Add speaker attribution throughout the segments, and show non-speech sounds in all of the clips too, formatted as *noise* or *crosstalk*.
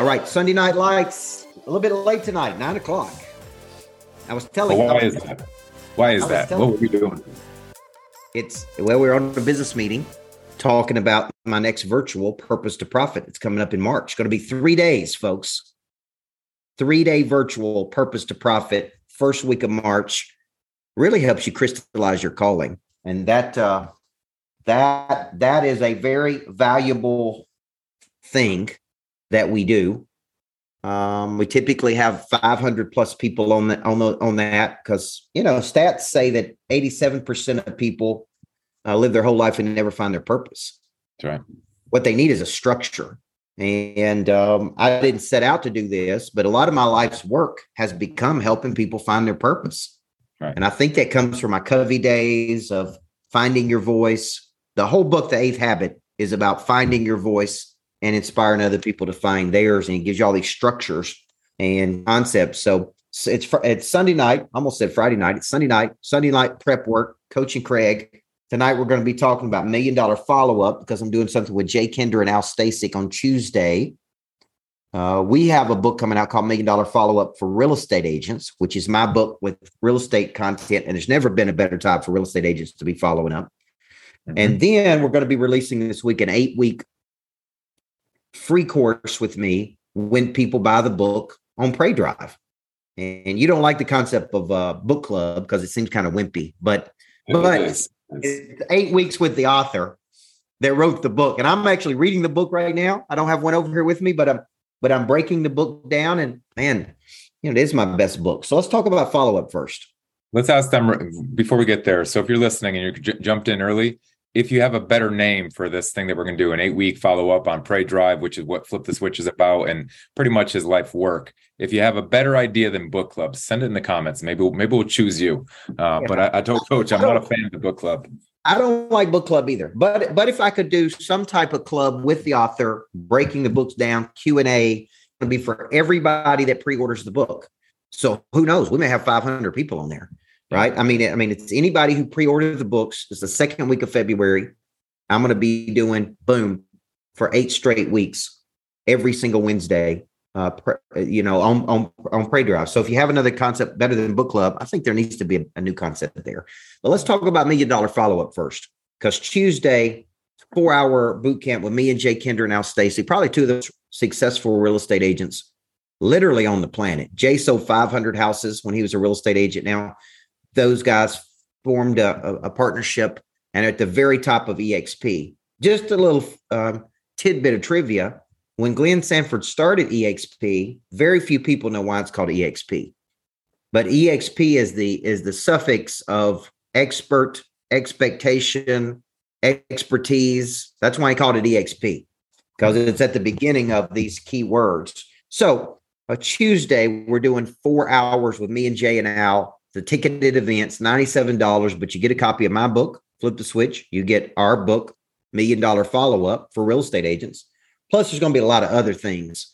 Speaker 1: All right, Sunday Night Lights, a little bit late tonight, nine o'clock. I was telling
Speaker 2: Well, why
Speaker 1: you.
Speaker 2: is that? Why is that?
Speaker 1: telling-
Speaker 2: What were we doing?
Speaker 1: It's well, we we're on a business meeting talking about my next virtual purpose to profit. It's coming up in March. It's going to be three days, folks. Three day virtual purpose to profit, first week of March. Really helps you crystallize your calling, and that uh, that that is a very valuable thing that we do. Um, we typically have 500 plus people on that on the, on that because you know stats say that 87 percent of people uh, live their whole life and never find their purpose.
Speaker 2: That's right.
Speaker 1: What they need is a structure. And um, I didn't set out to do this, but a lot of my life's work has become helping people find their purpose.
Speaker 2: Right.
Speaker 1: And I think that comes from my Covey days of finding your voice. The whole book, The Eighth Habit, is about finding your voice and inspiring other people to find theirs. And it gives you all these structures and concepts. So s- it's it's Sunday night. Almost said Friday night. It's Sunday night. Sunday night prep work. Coaching Craig. Tonight we're going to be talking about million dollar follow up because I'm doing something with Jay Kinder and Al Stasic on Tuesday. Uh, we have a book coming out called Million Dollar Follow Up for Real Estate Agents, which is my book with real estate content. And there's never been a better time for real estate agents to be following up. And then we're going to be releasing this week an eight week free course with me when people buy the book on Pray Drive. And you don't like the concept of a book club because it seems kind of wimpy, but but-
Speaker 2: it's
Speaker 1: eight weeks with the author that wrote the book. And I'm actually reading the book right now. I don't have one over here with me, but I'm but I'm breaking the book down and man, you know, it is my best book. So let's talk about follow up first.
Speaker 2: Let's ask them before we get there. So if you're listening and you j- jumped in early, if you have a better name for this thing that we're going to do, an eight week follow up on Pray Drive, which is what Flip the Switch is about, and pretty much his life work. If you have a better idea than book club, send it in the comments. Maybe we'll, maybe we'll choose you. Uh, But I, I told Coach I'm not a fan of the book club.
Speaker 1: I don't like book club either, but but if I could do some type of club with the author, breaking the books down, Q and A, would be for everybody that pre-orders the book. So who knows? We may have 500 people on there, right? I mean, I mean, it's anybody who pre-ordered the books. It's the second week of February. I'm going to be doing boom for eight straight weeks, every single Wednesday. Uh, pre- you know, on on on Pray Drive. So if you have another concept better than book club, I think there needs to be a, a new concept there. But let's talk about million dollar follow up first, because Tuesday, four hour boot camp with me and Jay Kinder and Al Stasic, probably two of the successful real estate agents literally on the planet. Jay sold 500 houses when he was a real estate agent. Now, those guys formed a, a, partnership and at the very top of EXP. Just a little um, tidbit of trivia. When Glenn Sanford started EXP, very few people know why it's called EXP. But EXP is the is the suffix of expert, expectation, expertise. That's why he called it EXP because it's at the beginning of these key words. So, a Tuesday, we're doing four hours with me and Jay and Al. The ticketed events, $97, but you get a copy of my book, Flip the Switch. You get our book, Million Dollar Follow Up for Real Estate Agents. Plus, there's going to be a lot of other things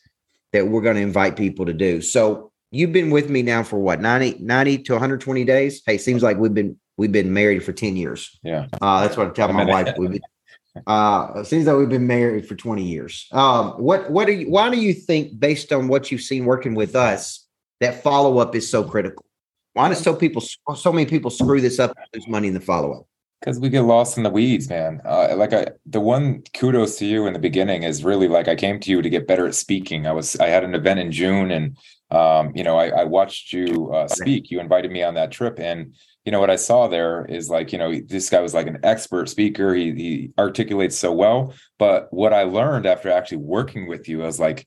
Speaker 1: that we're going to invite people to do. So, you've been with me now for what 90 90 to 120 days hey seems like we've been we've been married for 10 years
Speaker 2: Yeah.
Speaker 1: uh that's what i tell my wife we've been uh seems like we've been married for 20 years um what what do you why do you think based on what you've seen working with us that follow-up is so critical why do so people so many people screw this up and lose money in the follow-up
Speaker 2: Because we get lost in the weeds, man. Uh, like I, the one kudos to you in the beginning is really like I came to you to get better at speaking. I was I had an event in June, and um, you know I, I watched you uh, speak. You invited me on that trip, and you know what I saw there is like you know this guy was like an expert speaker. He he articulates so well. But what I learned after actually working with you, I was like,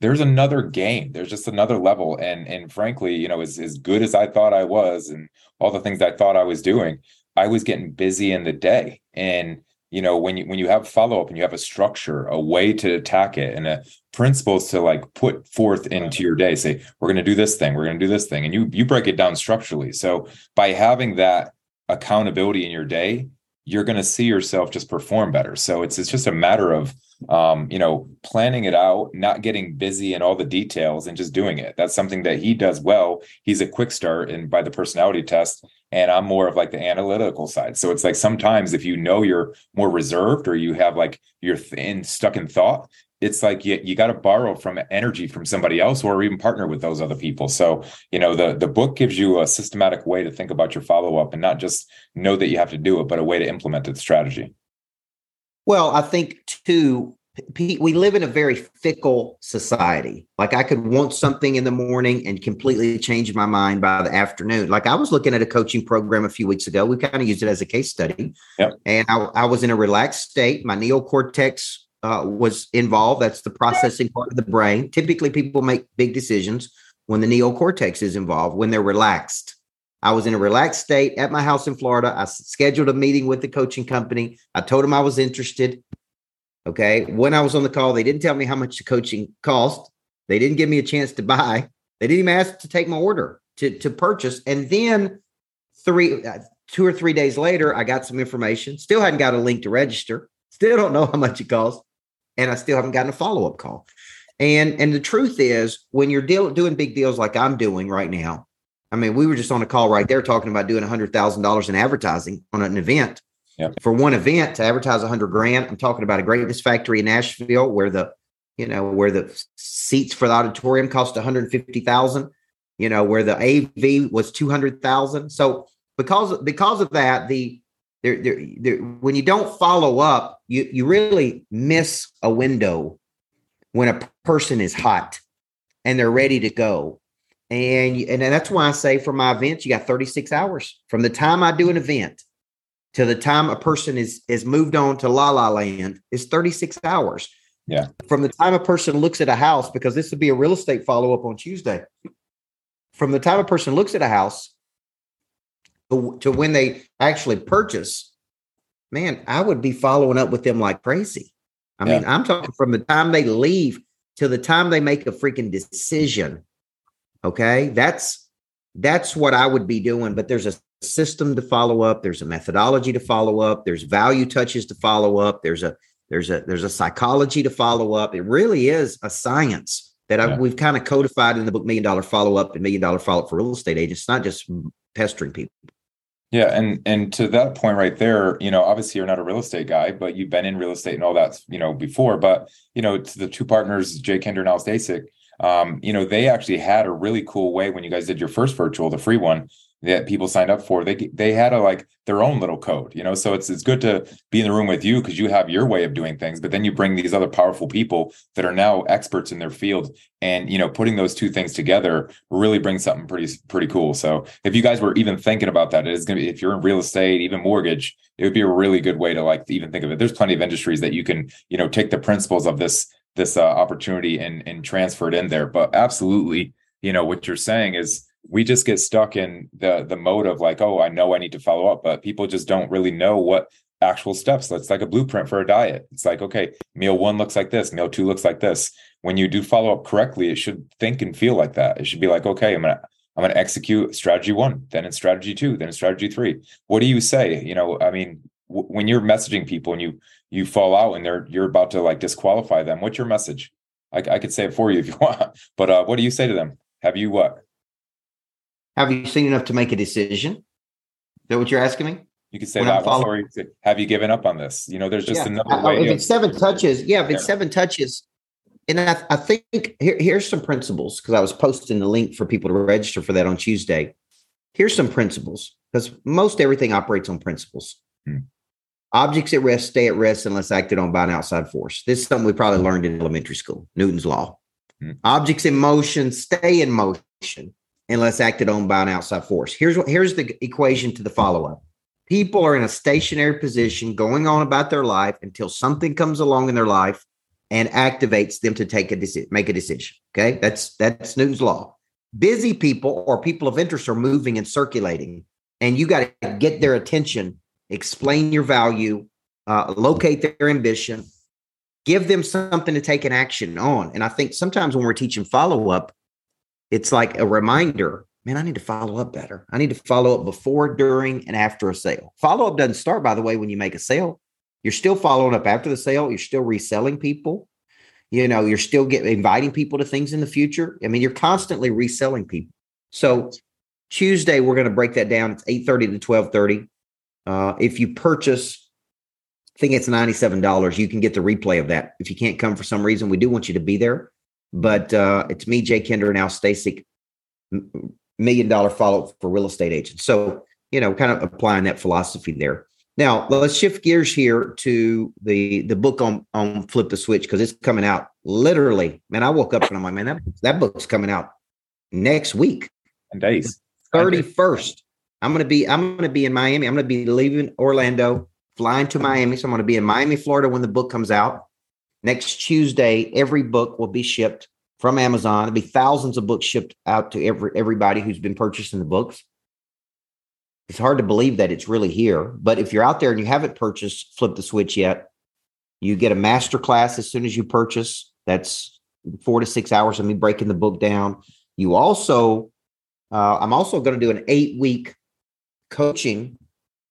Speaker 2: there's another game. There's just another level, and and frankly, you know, as as good as I thought I was, and all the things I thought I was doing. I was getting busy in the day. And you know, when you when you have follow up and you have a structure, a way to attack it, and a principles to like put forth into your day, say we're going to do this thing, we're going to do this thing, and you you break it down structurally. So by having that accountability in your day, you're going to see yourself just perform better. So it's it's just a matter of um, you know, planning it out, not getting busy in all the details and just doing it. That's something that he does well. He's a quick start and by the personality test, and I'm more of like the analytical side. So it's like sometimes if you know you're more reserved or you have like you're in stuck in thought, it's like you, you got to borrow from energy from somebody else or even partner with those other people so you know the the book gives you a systematic way to think about your follow-up and not just know that you have to do it but a way to implement its strategy
Speaker 1: well i think too we live in a very fickle society like i could want something in the morning and completely change my mind by the afternoon like i was looking at a coaching program a few weeks ago we kind of used it as a case study
Speaker 2: yep.
Speaker 1: and I, I was in a relaxed state my neocortex uh, was involved. That's the processing part of the brain. Typically, people make big decisions when the neocortex is involved, when they're relaxed. I was in a relaxed state at my house in Florida. I scheduled a meeting with the coaching company. I told them I was interested. Okay. When I was on the call, they didn't tell me how much the coaching cost. They didn't give me a chance to buy. They didn't even ask to take my order to, to purchase. And then three, uh, two or three days later, I got some information. Still hadn't got a link to register. Still don't know how much it costs and I still haven't gotten a follow up call. And and the truth is, when you're deal, doing big deals like I'm doing right now, I mean, we were just on a call right there talking about doing a hundred thousand dollars in advertising on an event.
Speaker 2: Yep.
Speaker 1: For one event to advertise a hundred grand, I'm talking about a greatness factory in Nashville where the you know where the seats for the auditorium cost 150,000, you know where the AV was 200,000. So because because of that, the there, there, there, when you don't follow up, you you really miss a window when a person is hot and they're ready to go. And and that's why I say for my events, you got 36 hours from the time I do an event to the time a person is is moved on to La La Land is 36 hours.
Speaker 2: Yeah.
Speaker 1: From the time a person looks at a house, because this would be a real estate follow up on Tuesday. From the time a person looks at a house to when they actually purchase, man, I would be following up with them like crazy. I yeah. mean, I'm talking from the time they leave to the time they make a freaking decision. Okay. That's that's what I would be doing. But there's a system to follow up, there's a methodology to follow up, there's value touches to follow up, there's a there's a there's a psychology to follow up. It really is a science that yeah. we've kind of codified in the book Million Dollar Follow Up and Million Dollar Follow Up for Real Estate Agents. It's not just pestering people.
Speaker 2: Yeah, and and to that point right there, you know, obviously you're not a real estate guy, but you've been in real estate and all that, you know, before. But you know, to the two partners, Jay Kinder and Al Stasic, um, you know, they actually had a really cool way when you guys did your first virtual, the free one, that people signed up for they they had a like their own little code you know? So it's it's good to be in the room with you because you have your way of doing things but then you bring these other powerful people that are now experts in their field and you know putting those two things together really brings something pretty pretty cool. So if you guys were even thinking about that it is going to be if you're in real estate even mortgage it would be a really good way to like even think of it. There's plenty of industries that you can you know take the principles of this this uh, opportunity and and transfer it in there. But absolutely you know what you're saying is we just get stuck in the the mode of like oh i know i need to follow up but people just don't really know what actual steps. It's like a blueprint for a diet. It's like okay meal one looks like this meal two looks like this. When you do follow up correctly it should think and feel like that. It should be like okay i'm gonna i'm gonna execute strategy one then in strategy two then in strategy three. What do you say? You know i mean w- when you're messaging people and you you fall out and they're you're about to like disqualify them what's your message? I, I could say it for you if you *laughs* want but uh, what do you say to them? Have you what
Speaker 1: have you seen enough to make a decision? Is that what you're asking me?
Speaker 2: You could say when that one, or say, have you given up on this? You know, there's just yeah. another way.
Speaker 1: If it's seven touches, yeah, if it's yeah. seven touches, and I, I think here, here's some principles because I was posting the link for people to register for that on Tuesday. Here's some principles because most everything operates on principles. Hmm. Objects at rest stay at rest unless acted on by an outside force. This is something we probably learned in elementary school, Newton's law. Hmm. Objects in motion stay in motion unless acted on by an outside force. Here's what here's the equation to the follow-up. People are in a stationary position going on about their life until something comes along in their life and activates them to take a decision, make a decision. Okay. That's that's Newton's law. Busy people or people of interest are moving and circulating, and you got to get their attention, explain your value, uh, locate their ambition, give them something to take an action on. And I think sometimes when we're teaching follow up, it's like a reminder man, I need to follow up better. I need to follow up before, during, and after a sale. Follow up doesn't start, by the way, when you make a sale. You're still following up after the sale. You're still reselling people. You know, you're still getting inviting people to things in the future. I mean, you're constantly reselling people. So Tuesday, we're going to break that down. It's 8:30 to 12:30. Uh, if you purchase, I think it's $97, you can get the replay of that. If you can't come for some reason, we do want you to be there. But uh, it's me, Jay Kinder, and Al Stasic, million dollar follow up for real estate agents. So, you know, kind of applying that philosophy there. Now let's shift gears here to the the book on on flip the switch because it's coming out literally. Man, I woke up and I'm like, man, that that book's coming out next week.
Speaker 2: days.
Speaker 1: Thirty first. I'm gonna be I'm gonna be in Miami. I'm gonna be leaving Orlando, flying to Miami. So I'm gonna be in Miami, Florida when the book comes out. Next Tuesday, every book will be shipped from Amazon. There'll be thousands of books shipped out to every everybody who's been purchasing the books. It's hard to believe that it's really here. But if you're out there and you haven't purchased Flip the Switch yet, you get a master class as soon as you purchase. That's four to six hours of me breaking the book down. You also, uh, I'm also going to do an eight week coaching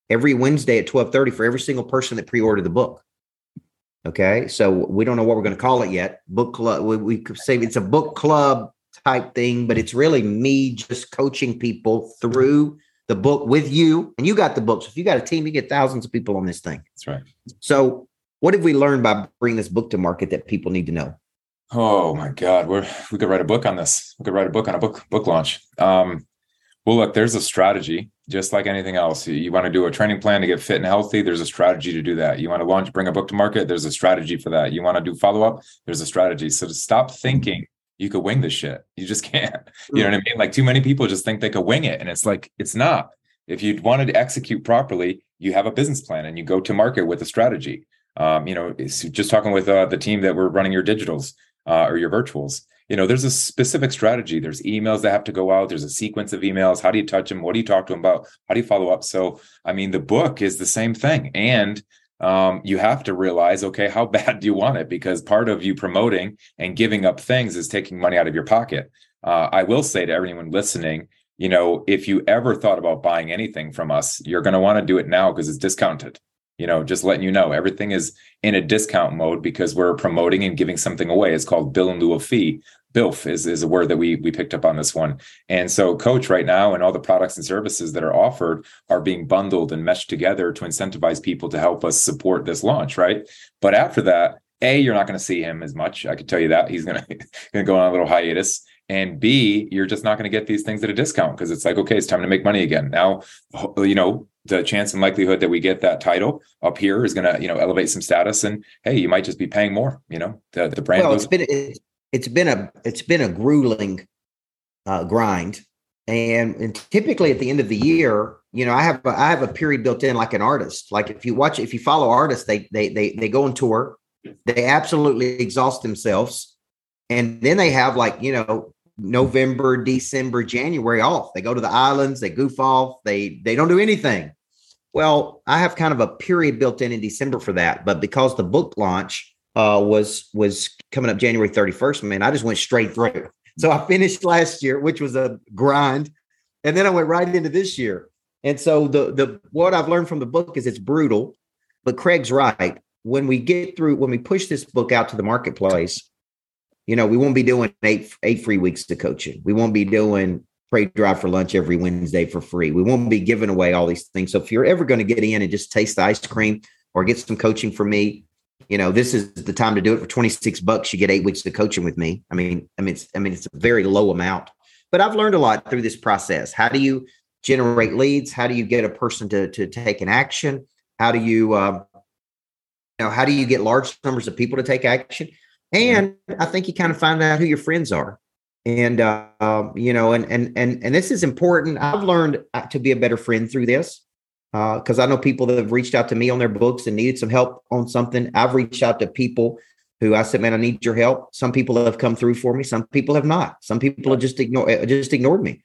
Speaker 1: every Wednesday at 12:30 for every single person that pre-ordered the book. Okay, so we don't know what we're going to call it yet. Book club. We, we could say it's a book club type thing, but it's really me just coaching people through the book with you, and you got the books. If you got a team, you get thousands of people on this thing.
Speaker 2: That's right.
Speaker 1: So, what have we learned by bringing this book to market that people need to know?
Speaker 2: Oh my God, we're we could write a book on this. We could write a book on a book book launch. Um, well, look, there's a strategy, just like anything else. You, you want to do a training plan to get fit and healthy. There's a strategy to do that. You want to launch, bring a book to market. There's a strategy for that. You want to do follow up. There's a strategy. So to stop thinking you could wing this shit. You just *laughs* can't. You know what I mean? Like too many people just think they could wing it. And it's like, it's not. If you wanted to execute properly, you have a business plan and you go to market with a strategy. Um, you know, just talking with uh, the team that we're running your digitals uh, or your virtuals. You know, there's a specific strategy. There's emails that have to go out. There's a sequence of emails. How do you touch them? What do you talk to them about? How do you follow up? So, I mean, the book is the same thing. And um, you have to realize, okay, how *laughs* bad do you want it? Because part of you promoting and giving up things is taking money out of your pocket. Uh, I will say to everyone listening, you know, if you ever thought about buying anything from us, you're going to want to do it now because it's discounted. You know, just letting you know, everything is in a discount mode because we're promoting and giving something away. It's called bill in lieu of fee. BILF is, is a word that we we picked up on this one. And so coach right now and all the products and services that are offered are being bundled and meshed together to incentivize people to help us support this launch, right? But after that, A, you're not going to see him as much. I can tell you that. He's going *laughs* to go on a little hiatus. And B, you're just not going to get these things at a discount because it's like, okay, it's time to make money again. Now, you know, the chance and likelihood that we get that title up here is going to, you know, elevate some status. And hey, you might just be paying more. You know, the, the brand.
Speaker 1: Well, it's been it's been a it's been a grueling uh, grind, and, and typically at the end of the year, you know, I have a, I have a period built in like an artist. Like if you watch, if you follow artists, they they they they go on tour, they absolutely exhaust themselves, and then they have like you know November, December, January off. They go to the islands, they goof off, they they don't do anything. Well, I have kind of a period built in in December for that, but because the book launch uh, was was coming up January 31st, man, I just went straight through. So I finished last year, which was a grind, and then I went right into this year. And so the the what I've learned from the book is it's brutal, but Craig's right. When we get through, when we push this book out to the marketplace, you know, we won't be doing eight eight free weeks to coaching. We won't be doing pray drive for lunch every Wednesday for free. We won't be giving away all these things. So if you're ever going to get in and just taste the ice cream or get some coaching from me, you know, this is the time to do it for 26 bucks. You get eight weeks of coaching with me. I mean, I mean, it's, I mean, it's a very low amount, but I've learned a lot through this process. How do you generate leads? How do you get a person to, to take an action? How do you, um, you know, how do you get large numbers of people to take action? And I think you kind of find out who your friends are. And, uh, um, you know, and, and, and, and this is important. I've learned uh, to be a better friend through this because uh, I know people that have reached out to me on their books and needed some help on something. I've reached out to people who I said, "Man, I need your help." Some people have come through for me. Some people have not. Some people have just ignored uh, just ignored me.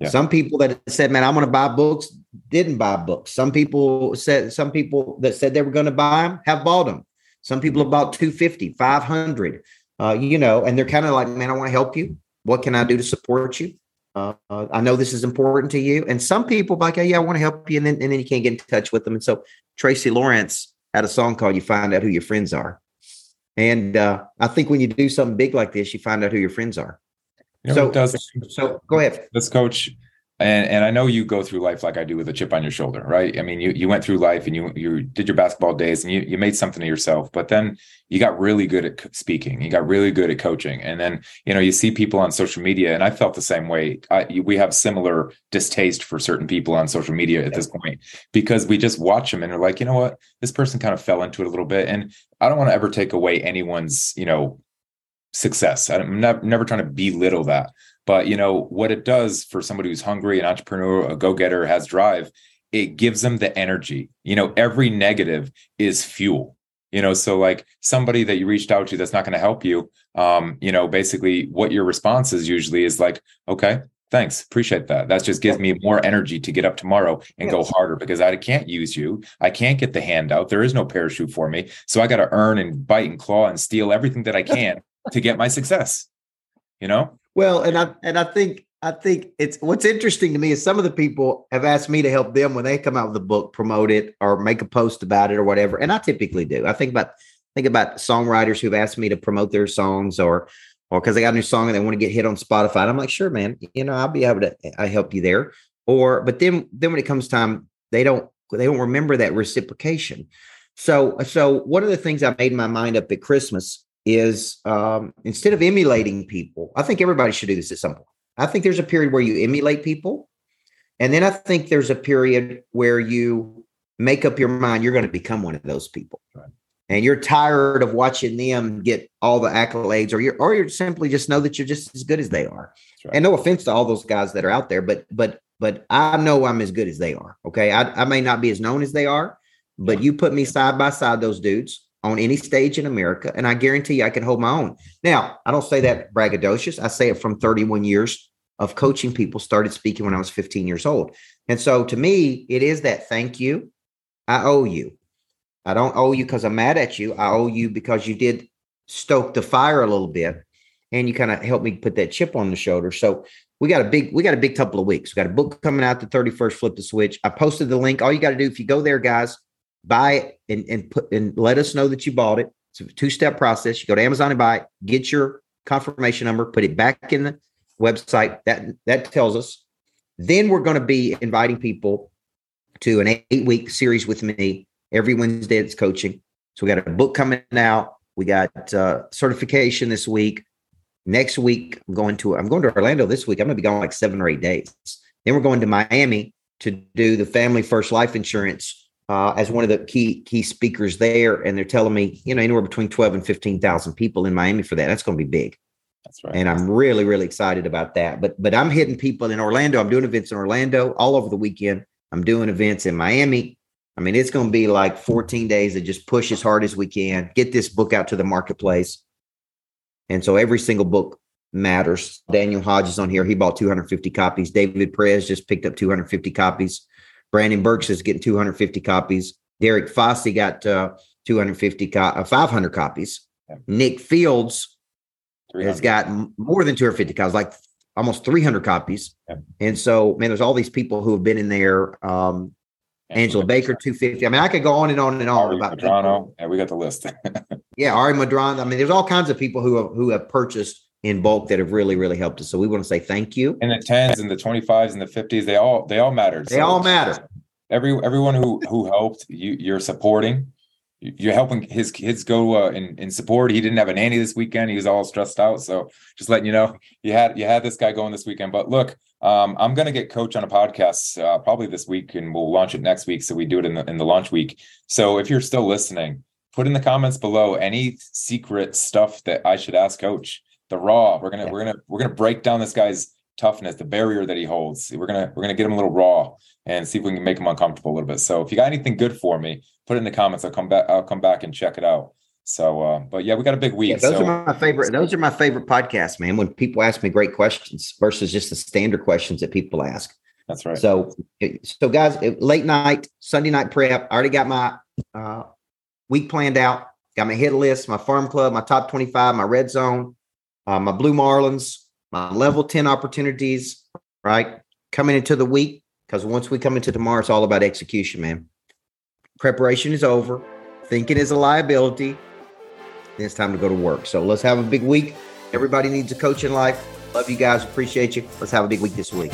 Speaker 1: Yeah. Some people that said, "Man, I'm going to buy books," didn't buy books. Some people said, some people that said they were going to buy them have bought them. Some people have bought 250, 500, uh, you know, and they're kind of like, "Man, I want to help you. What can I do to support you?" Uh, I know this is important to you. And some people like, hey, yeah, I want to help you. And then, and then you can't get in touch with them. And so Tracy Lawrence had a song called You Find Out Who Your Friends Are. And uh, I think when you do something big like this, you find out who your friends are.
Speaker 2: You know, so, does,
Speaker 1: so go ahead.
Speaker 2: This coach, and and I know you go through life like I do with a chip on your shoulder, right? I mean, you you went through life and you you did your basketball days and you you made something of yourself, but then you got really good at speaking, you got really good at coaching, and then you know you see people on social media, and I felt the same way. I, we have similar distaste for certain people on social media at this point because we just watch them and they're like, you know what, this person kind of fell into it a little bit, and I don't want to ever take away anyone's you know success. I'm never, never trying to belittle that. But you know what it does for somebody who's hungry, an entrepreneur, a go-getter, has drive, it gives them the energy. You know, every negative is fuel. You know, so like somebody that you reached out to that's not going to help you, um, you know, basically what your response is usually is like, okay, thanks appreciate that that just gives me more energy to get up tomorrow and yes. go harder because i can't use you i can't get the handout there is no parachute for me so i got to earn and bite and claw and steal everything that i *laughs* can to get my success you know
Speaker 1: well, and I and I think I think it's what's interesting to me is some of the people have asked me to help them when they come out with a book, promote it or make a post about it or whatever. And I typically do. I think about think about songwriters who've asked me to promote their songs or or because they got a new song and they want to get hit on Spotify. And I'm like, sure, man, you know, I'll be able to I help you there. Or but then then when it comes time, they don't they don't remember that reciprocation. So so one of the things I made my mind up at Christmas is um, instead of emulating people, I think everybody should do this at some point. I think there's a period where you emulate people. And then I think there's a period where you make up your mind you're going to become one of those people. Right. And you're tired of watching them get all the accolades, or you're or you simply just know that you're just as good as they are. Right. And no offense to all those guys that are out there, but but but I know I'm as good as they are. Okay. I, I may not be as known as they are, but you put me side by side those dudes on any stage in America, and I guarantee you I can hold my own. Now, I don't say that braggadocious. I say it from 31 years of coaching people, started speaking when I was 15 years old. And so to me, it is that thank you. I owe you. I don't owe you because I'm mad at you. I owe you because you did stoke the fire a little bit and you kind of helped me put that chip on the shoulder. So we got a big, we got a big couple of weeks. We got a book coming out the 31st, flip the switch. I posted the link. All you got to do if you go there, guys, buy it and, and put and let us know that you bought it. It's a two-step process. You go to Amazon and buy it, get your confirmation number, put it back in the website. That that tells us. Then we're going to be inviting people to an eight-week series with me every Wednesday. It's coaching. So we got a book coming out. We got uh, certification this week. Next week, I'm going to I'm going to Orlando this week. I'm going to be gone like seven or eight days. Then we're going to Miami to do the Family First Life Insurance uh, as one of the key key speakers there, and they're telling me, you know, anywhere between twelve and fifteen thousand people in Miami for that. That's going to be big. That's right. And I'm really really excited about that. But but I'm hitting people in Orlando. I'm doing events in Orlando all over the weekend. I'm doing events in Miami. I mean, it's going to be like 14 days of just push as hard as we can, get this book out to the marketplace. And so every single book matters. Daniel Hodges on here. He bought 250 copies. David Perez just picked up 250 copies. Brandon Burks is getting 250 copies. Derek Fossey got uh, 250, co- uh, 500 copies. Yeah. Nick Fields has got more than 250 copies, like almost 300 copies. Yeah. And so, man, there's all these people who have been in there. Um, Angela Baker, 250. I mean, I could go on and on and on
Speaker 2: Ari about Madrano. Yeah, we got the list. *laughs*
Speaker 1: yeah, Ari Madrano. I mean, there's all kinds of people who have who have purchased in bulk that have really, really helped us. So we want to say thank you.
Speaker 2: And the tens and the 25s and the 50s, they all they all mattered.
Speaker 1: They so all matter.
Speaker 2: Every everyone who who helped, you you're supporting. You're helping his kids go uh, in in support. He didn't have a nanny this weekend. He was all stressed out. So just letting you know, you had you had this guy going this weekend. But look, um, I'm going to get Coach on a podcast uh, probably this week, and we'll launch it next week. So we do it in the in the launch week. So if you're still listening, put in the comments below any secret stuff that I should ask Coach the raw. We're gonna yeah. we're gonna we're gonna break down this guy's toughness, the barrier that he holds. We're gonna we're gonna get him a little raw and see if we can make him uncomfortable a little bit. So if you got anything good for me, put it in the comments. I'll come back. I'll come back and check it out. So, uh, but yeah, we got a big week. Yeah,
Speaker 1: those
Speaker 2: so.
Speaker 1: are my favorite. Those are my favorite podcasts, man. When people ask me great questions versus just the standard questions that people ask.
Speaker 2: That's right.
Speaker 1: So, so guys, late night, Sunday night prep. I already got my uh, week planned out. Got my hit list, my farm club, my top twenty-five, my red zone, uh, my Blue Marlins, my level 10 opportunities, right? Coming into the week, because once we come into tomorrow, it's all about execution, man. Preparation is over, thinking is a liability. Then it's time to go to work. So let's have a big week. Everybody needs a coach in life. Love you guys. Appreciate you. Let's have a big week this week.